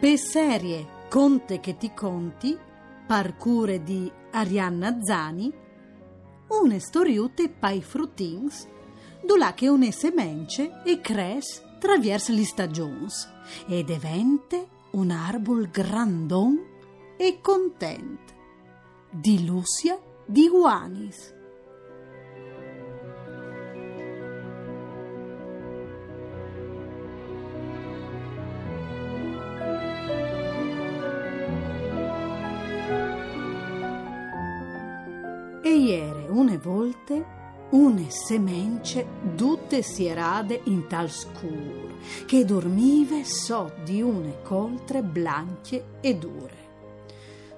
Per serie Conte che ti conti, parcure di Arianna Zani, une storiute pai fruttins, dulà che une semence e cres traverso gli stagions e divente un arbol grandon e content. Di Lucia di Guanis. Une volte, une semence tutte sierade in tal scuro, che dormive so di une coltre blanche e dure.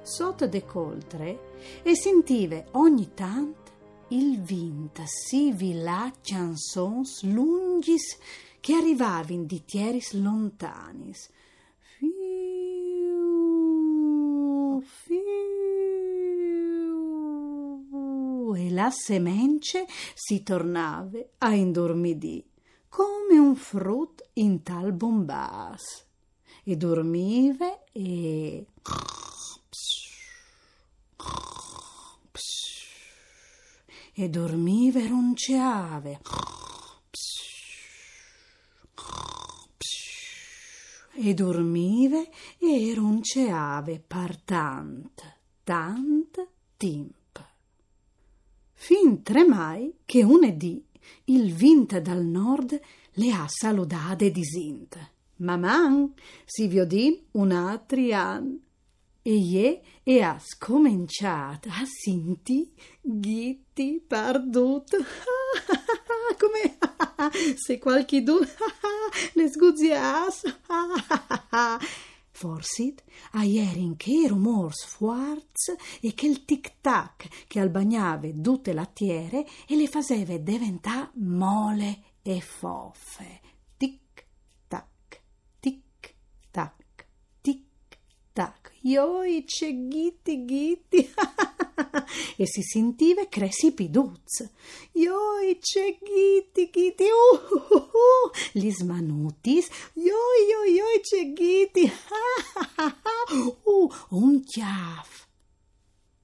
Sotto de coltre e sentive ogni tant il vint si villa chansons lungis che arrivavin di tieris lontanis. Fiu, e la semence si tornave a indormidì come un frut in tal bombas e dormive e e dormive e ronceave e dormive e ronceave par tant, tant timp. Fin tremai che unedì il vint dal nord le ha saludate disint. Maman, si viodin un altri an. E ie e ha scominciato a sinti ghitti pardut. Come se qualche du le sguzias. Forsit a ieri che rumors fuarz e che il tic-tac che albagnave tutte lattiere e le faceve diventare mole e foffe. Tic-tac, tic-tac, tic-tac. Ioi c'è ghitti ghitti. e si sentiva cressi piduz. Ioi c'è ghitti ghitti. Uh, uh, uh. Gli smanutis. Ioi ioi ioi c'è ghitti. uh, un chiaf.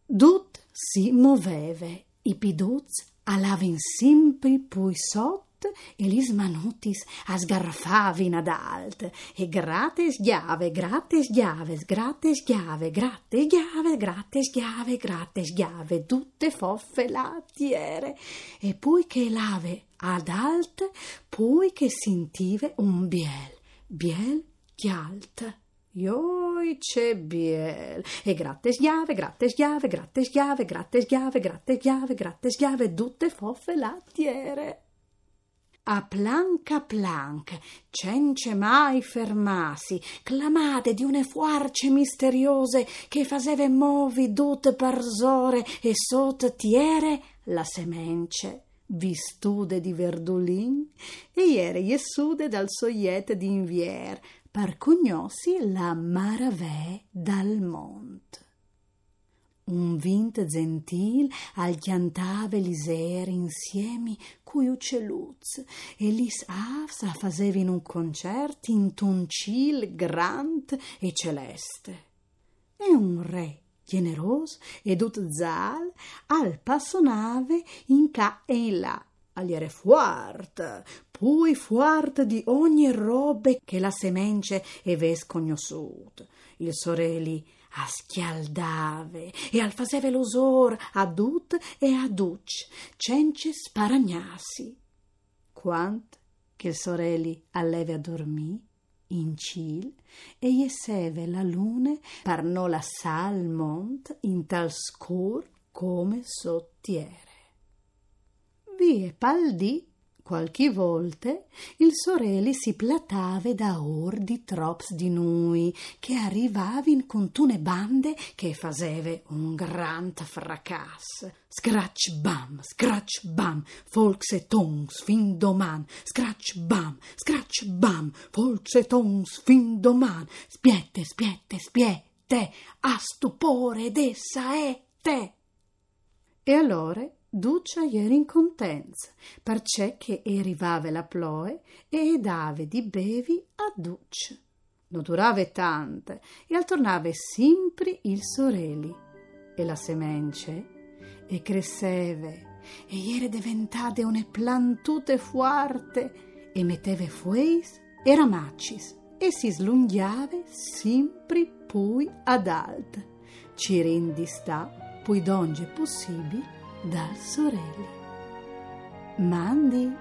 Dut si muoveve. I piduz alaven sempre pui sotto e gli smanutis a sgarrafavin ad alt e gratte schiave, gratte schiave, gratte schiave, gratte schiave, gratte schiave, gratte schiave, tutte foffe lattiere e poi che lave ad alt, poi che sentive un biel, biel chialt. Ioi c'è biel e gratte schiave, gratte schiave, gratte schiave, gratte schiave, gratte schiave, gratte schiave, tutte foffe lattiere a planca planca, cence mai fermasi, clamate di une fuarce misteriose che faseve movi dut parzore e sot tiere la semence vistude di verdulin e iere jessude dal soiet d'invier, par cugnossi la maravè dal mont. Un vint gentil al chiantave l'isere insieme cui uccelluz e lis avs a fasevin un concert in toncil grant e celeste. E un re generos ed ut zal al passonave in ca e in là aliere fuart, poi fuart di ogni robe che la semence e ves cognosciut. Il soreli a schialdave e al faseve l'osor ad ut e ad uc, cence sparagnasi. Quant che il soreli alleve a dormì, in cil, e ieseve la lune parnò la sal mont in tal scur come sottiere. Vie paldi Qualche volte il soreli si platave da or di trops di nui che arrivavin con tune bande che faseve un gran fracas. Scratch bam, scratch bam, folks e tongs fin doman, scratch bam, scratch bam, folks e tongs fin doman, spiette, spiette, spiette, a stupore d'essa è te. E allora Duccia ieri in contenza, perché che arrivava la ploe e dave di bevi a Duccia. non durava tante e al tornava sempre il sorelli e la semence e cresceve e era diventata una plantute forte e metteva fueis e ramacis e si slunghiava sempre poi ad alt ci rendi sta poi donge possibile dal sorelli mandi.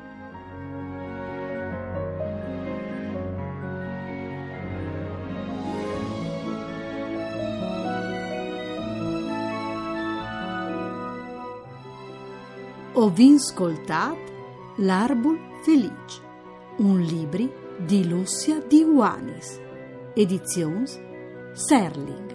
Ho vinscoltat L'Arbol Felice, un libro di Lucia di Juanis, edizions Serling.